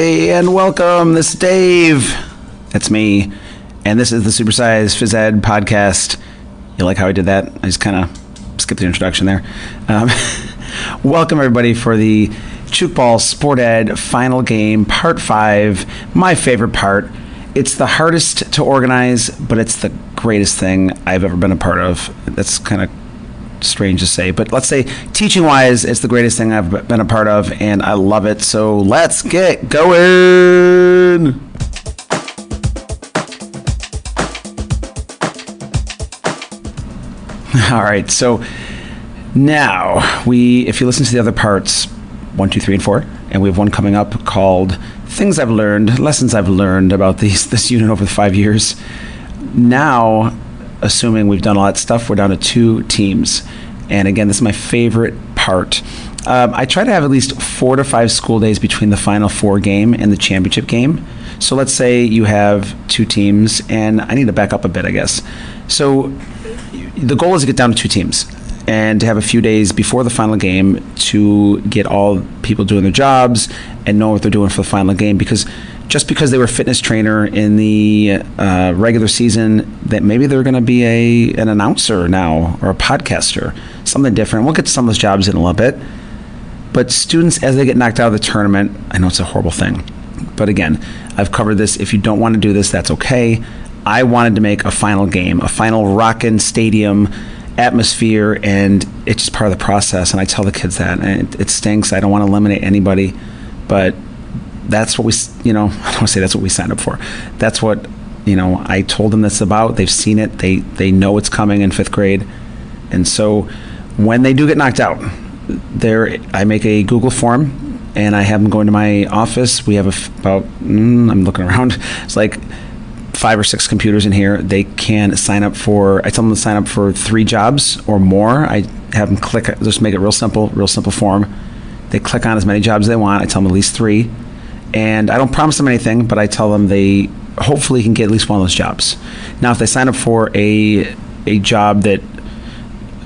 Hey, and welcome. This is Dave. That's me. And this is the Supersize Phys Ed podcast. You like how I did that? I just kind of skipped the introduction there. Um, welcome, everybody, for the Tchoukball Sport Ed final game, part five. My favorite part. It's the hardest to organize, but it's the greatest thing I've ever been a part of. That's kind of strange to say, but let's say teaching wise, it's the greatest thing I've been a part of, and I love it. So let's get going. All right, so now we, if you listen to the other parts, one, two, three, and four, and we have one coming up called "Things I've Learned," lessons I've learned about these this unit over the five years. Now assuming we've done all that stuff, we're down to two teams. And again, this is my favorite part. Um, I try to have at least four to five school days between the Final Four game and the championship game. So let's say you have two teams, and I need to back up a bit, I guess. So the goal is to get down to two teams and to have a few days before the final game to get all people doing their jobs and know what they're doing for the final game because just because they were fitness trainer in the uh, regular season, that maybe they're going to be a an announcer now or a podcaster, something different. We'll get to some of those jobs in a little bit. But students, as they get knocked out of the tournament, I know it's a horrible thing, but again, I've covered this. If you don't want to do this, that's okay. I wanted to make a final game, a final rockin' stadium atmosphere, and it's just part of the process. And I tell the kids that, and it, it stinks. I don't want to eliminate anybody, but that's what we, you know, I don't want to say that's what we signed up for. That's what, you know, I told them this about. They've seen it. They they know it's coming in fifth grade, and so when they do get knocked out, there I make a Google form and I have them go into my office. We have about mm, I'm looking around. It's like five or six computers in here. They can sign up for. I tell them to sign up for three jobs or more. I have them click. Just make it real simple, real simple form. They click on as many jobs as they want. I tell them at least three and I don't promise them anything, but I tell them they hopefully can get at least one of those jobs. Now, if they sign up for a a job that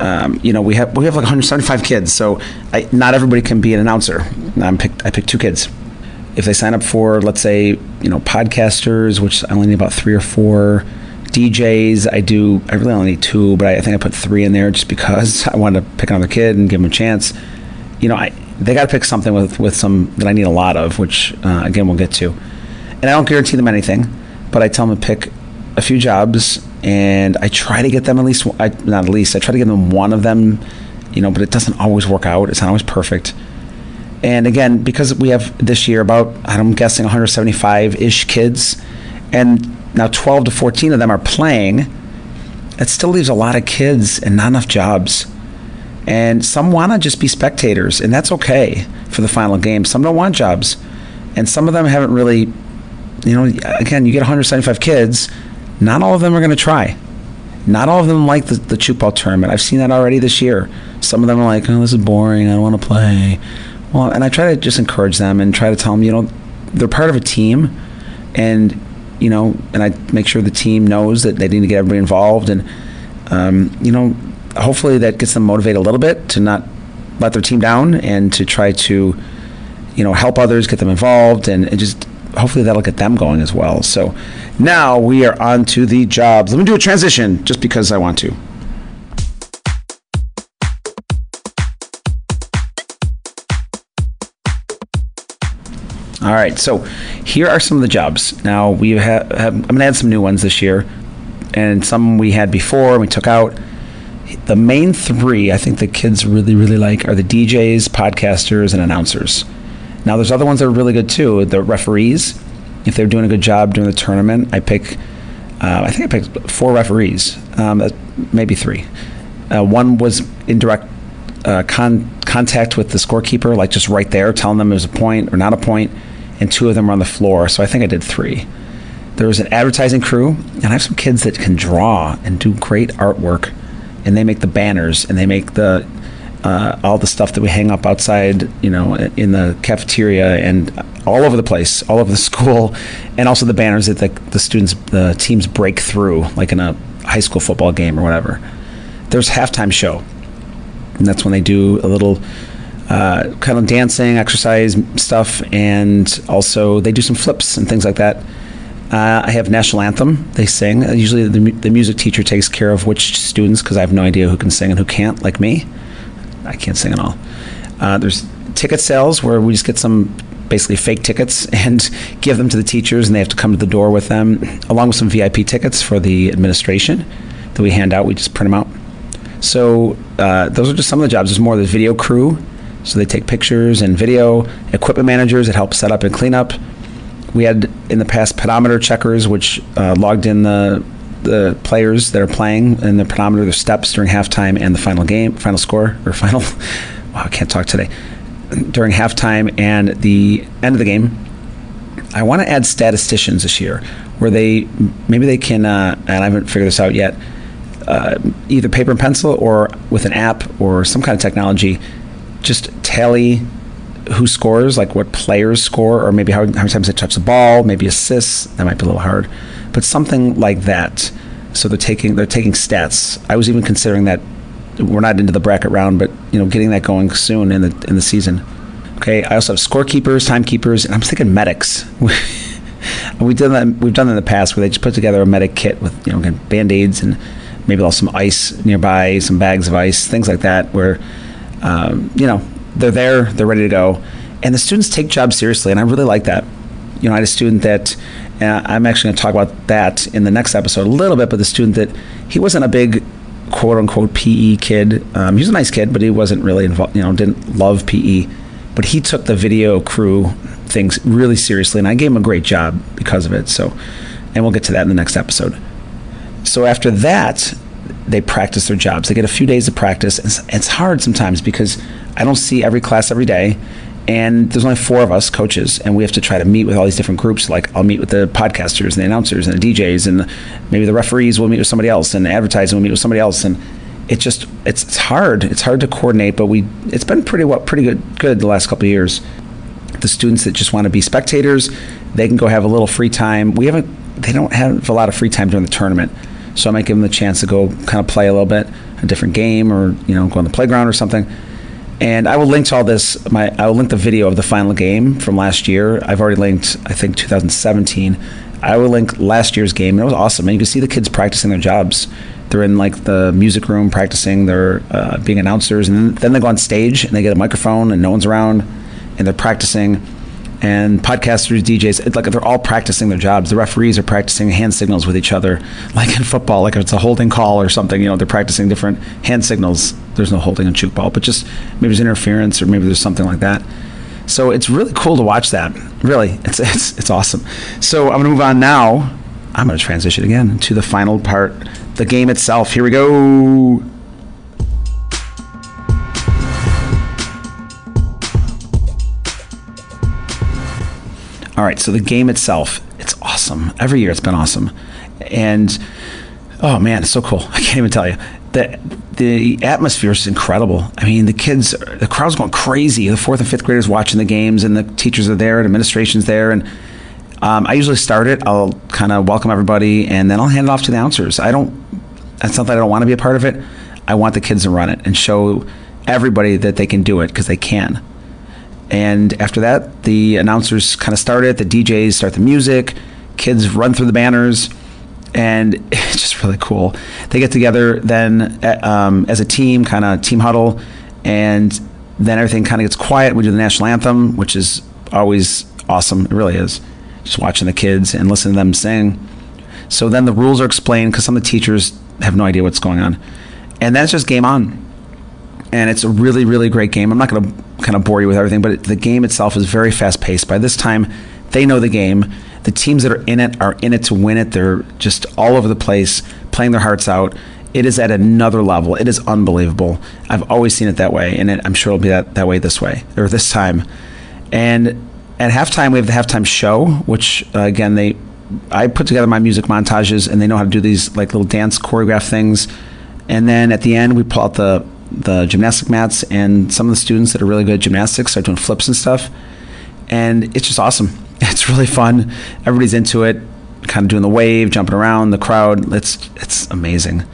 um, you know we have we have like 175 kids, so I, not everybody can be an announcer. I'm picked, I picked two kids. If they sign up for, let's say, you know, podcasters, which I only need about three or four. DJs, I do. I really only need two, but I, I think I put three in there just because I wanted to pick another kid and give them a chance. You know, I they got to pick something with with some that I need a lot of, which uh, again we'll get to. And I don't guarantee them anything, but I tell them to pick a few jobs, and I try to get them at least I, not at least I try to get them one of them, you know. But it doesn't always work out. It's not always perfect. And again, because we have this year about I'm guessing 175 ish kids, and now 12 to 14 of them are playing. It still leaves a lot of kids and not enough jobs. And some want to just be spectators, and that's okay for the final game. Some don't want jobs, and some of them haven't really, you know, again, you get 175 kids, not all of them are going to try. Not all of them like the, the Tchoukball tournament. I've seen that already this year. Some of them are like, oh, this is boring. I don't want to play. Well, and I try to just encourage them and try to tell them, you know, they're part of a team, and you know, and I make sure the team knows that they need to get everybody involved, and um, you know, hopefully that gets them motivated a little bit to not let their team down and to try to, you know, help others, get them involved, and, and just hopefully that'll get them going as well. So now we are on to the jobs. Let me do a transition just because I want to. All right, so here are some of the jobs. Now we have, have I'm to add some new ones this year, and some we had before we took out the main three I think the kids really, really like are the DJs, podcasters, and announcers. Now, there's other ones that are really good too. The referees, if they're doing a good job during the tournament, I pick, uh, I think I picked four referees, um, maybe three. Uh, one was in direct uh, con- contact with the scorekeeper, like just right there, telling them it was a point or not a point, and two of them were on the floor. So I think I did three. There was an advertising crew, and I have some kids that can draw and do great artwork and they make the banners and they make the uh, all the stuff that we hang up outside, you know, in the cafeteria and all over the place, all over the school, and also the banners that the, the students, the teams break through, like in a high school football game or whatever. There's halftime show, and that's when they do a little uh, kind of dancing, exercise stuff, and also they do some flips and things like that. Uh, I have national anthem. They sing. Uh, usually, the, the music teacher takes care of which students because I have no idea who can sing and who can't, like me. I can't sing at all. Uh, there's ticket sales where we just get some basically fake tickets and give them to the teachers, and they have to come to the door with them, along with some VIP tickets for the administration that we hand out. We just print them out. So uh, those are just some of the jobs. There's more. There's video crew, so they take pictures and video. Equipment managers that help set up and clean up. We had in the past pedometer checkers, which uh, logged in the the players that are playing and the pedometer, their steps during halftime and the final game, final score or final. Wow, I can't talk today. During halftime and the end of the game, I want to add statisticians this year, where they maybe they can, uh, and I haven't figured this out yet. Uh, either paper and pencil or with an app or some kind of technology, just tally who scores, like what players score, or maybe how, how many times they touch the ball, maybe assists. That might be a little hard, but something like that. So they're taking they're taking stats. I was even considering that we're not into the bracket round, but you know, getting that going soon in the in the season. Okay, I also have scorekeepers, timekeepers, and I'm thinking medics. we've done that. We've done that in the past where they just put together a medic kit with you know again, band aids and maybe also some ice nearby, some bags of ice, things like that. Where um, you know they're there, they're ready to go, and the students take jobs seriously, and I really like that. You know, I had a student that uh, I'm actually going to talk about that in the next episode a little bit, but the student that he wasn't a big quote unquote PE kid. Um, he was a nice kid, but he wasn't really involved. You know, didn't love PE, but he took the video crew things really seriously, and I gave him a great job because of it. So, and we'll get to that in the next episode. So after that, they practice their jobs. They get a few days of practice. It's, it's hard sometimes because I don't see every class every day, and there's only four of us coaches and we have to try to meet with all these different groups. Like i'll meet with the podcasters and the announcers and the djs and maybe the referees will meet with somebody else and the advertising will meet with somebody else and it just it's, it's hard. It's hard to coordinate but we it's been pretty well pretty good good the last couple of years. The students that just want to be spectators they can go have a little free time. We haven't they don't have a lot of free time during the tournament so i might give them the chance to go kind of play a little bit a different game or you know go on the playground or something and I will link to all this. My I will link the video of the final game from last year. I've already linked, I think, 2017. I will link last year's game. It was awesome, and you can see the kids practicing their jobs. They're in like the music room practicing. They're uh, being announcers, and then they go on stage and they get a microphone, and no one's around, and they're practicing and podcasters, DJs, like they're all practicing their jobs. The referees are practicing hand signals with each other, like in football, like if it's a holding call or something. You know, they're practicing different hand signals. There's no holding and Tchoukball, but just maybe there's interference or maybe there's something like that. So it's really cool to watch that. Really, it's it's it's awesome. So I'm to move on now. I'm to transition again to the final part, the game itself. Here we go. All right, so the game itself, it's awesome. Every year it's been awesome. And oh man, it's so cool. I can't even tell you. The the atmosphere is incredible. I mean, the kids, the crowd's going crazy. The fourth and fifth graders watching the games, and the teachers are there, and administration's there, and um, I usually start it. I'll kind of welcome everybody, and then I'll hand it off to the announcers. I don't. That's not that I don't want to be a part of it. I want the kids to run it and show everybody that they can do it because they can. And after that, the announcers kind of start it, the DJs start the music, kids run through the banners, and it's just really cool. They get together then um, as a team, kind of team huddle, and then everything kind of gets quiet. We do the national anthem, which is always awesome. It really is. Just watching the kids and listening to them sing. So then the rules are explained because some of the teachers have no idea what's going on. And that's just game on and it's a really really great game. I'm not going to kind of bore you with everything, but it, the game itself is very fast paced. By this time, they know the game. The teams that are in it are in it to win it. They're just all over the place, playing their hearts out. It is at another level. It is unbelievable. I've always seen it that way, and it, I'm sure it'll be that, that way this way or this time. And at halftime, we have the halftime show, which uh, again they I put together my music montages, and they know how to do these like little dance choreograph things. And then at the end, we pull out the the gymnastic mats, and some of the students that are really good at gymnastics start doing flips and stuff. And it's just awesome. It's really fun. Everybody's into it, kind of doing the wave, jumping around the crowd. It's it's amazing.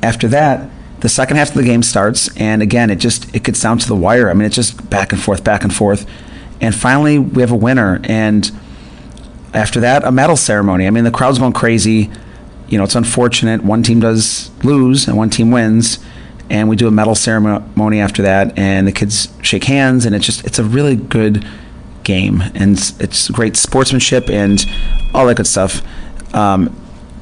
After that, the second half of the game starts, and again, it just it gets down to the wire. I mean, it's just back and forth, back and forth, and finally we have a winner. And after that, a medal ceremony. I mean, the crowd's going crazy. You know, it's unfortunate. One team does lose, and one team wins, and we do a medal ceremony after that, and the kids shake hands, and it's just it's a really good game, and it's, great sportsmanship and all that good stuff. Um,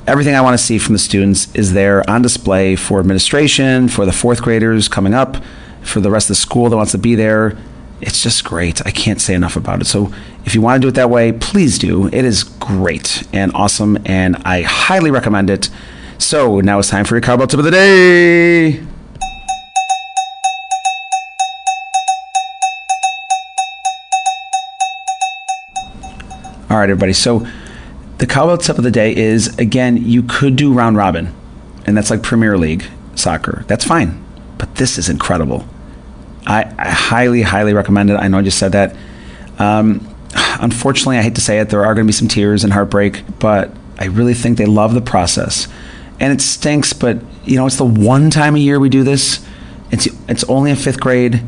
everything I want to see from the students is there on display for administration, for the fourth graders coming up, for the rest of the school that wants to be there. It's just great. I can't say enough about it. So if you want to do it that way, please do. It is great and awesome, and I highly recommend it. So now it's time for your cowbell tip of the day. All right, everybody. So the cowbell tip of the day is again, you could do round robin, and that's like Premier League soccer. That's fine, but this is incredible. I, I highly, highly recommend it. I know I just said that. Um, unfortunately, I hate to say it, there are going to be some tears and heartbreak, but I really think they love the process. And it stinks, but you know, it's the one time a year we do this. It's it's only in fifth grade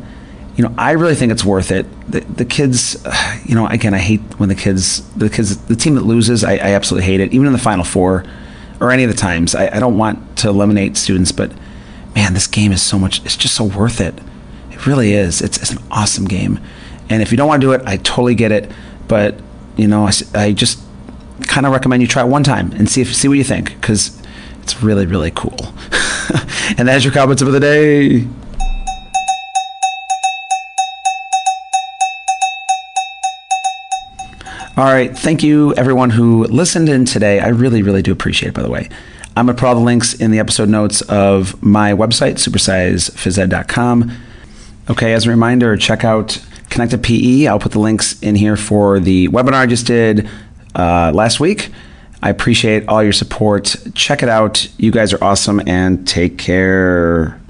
you know, I really think it's worth it. The, the kids, you know, again, I hate when the kids, the kids, the team that loses, I, I absolutely hate it. Even in the final four, or any of the times, I, I don't want to eliminate students, but man, this game is so much. It's just so worth it. It really is. It's, it's an awesome game, and if you don't want to do it, I totally get it. But you know, I, I just kind of recommend you try it one time and see if see what you think because it's really really cool. and that's your comments of the day. All right. Thank you, everyone who listened in today. I really, really do appreciate it, by the way. I'm going to put all the links in the episode notes of my website, supersizephysed.com. Okay, as a reminder, check out Connected PE. I'll put the links in here for the webinar I just did uh, last week. I appreciate all your support. Check it out. You guys are awesome and take care.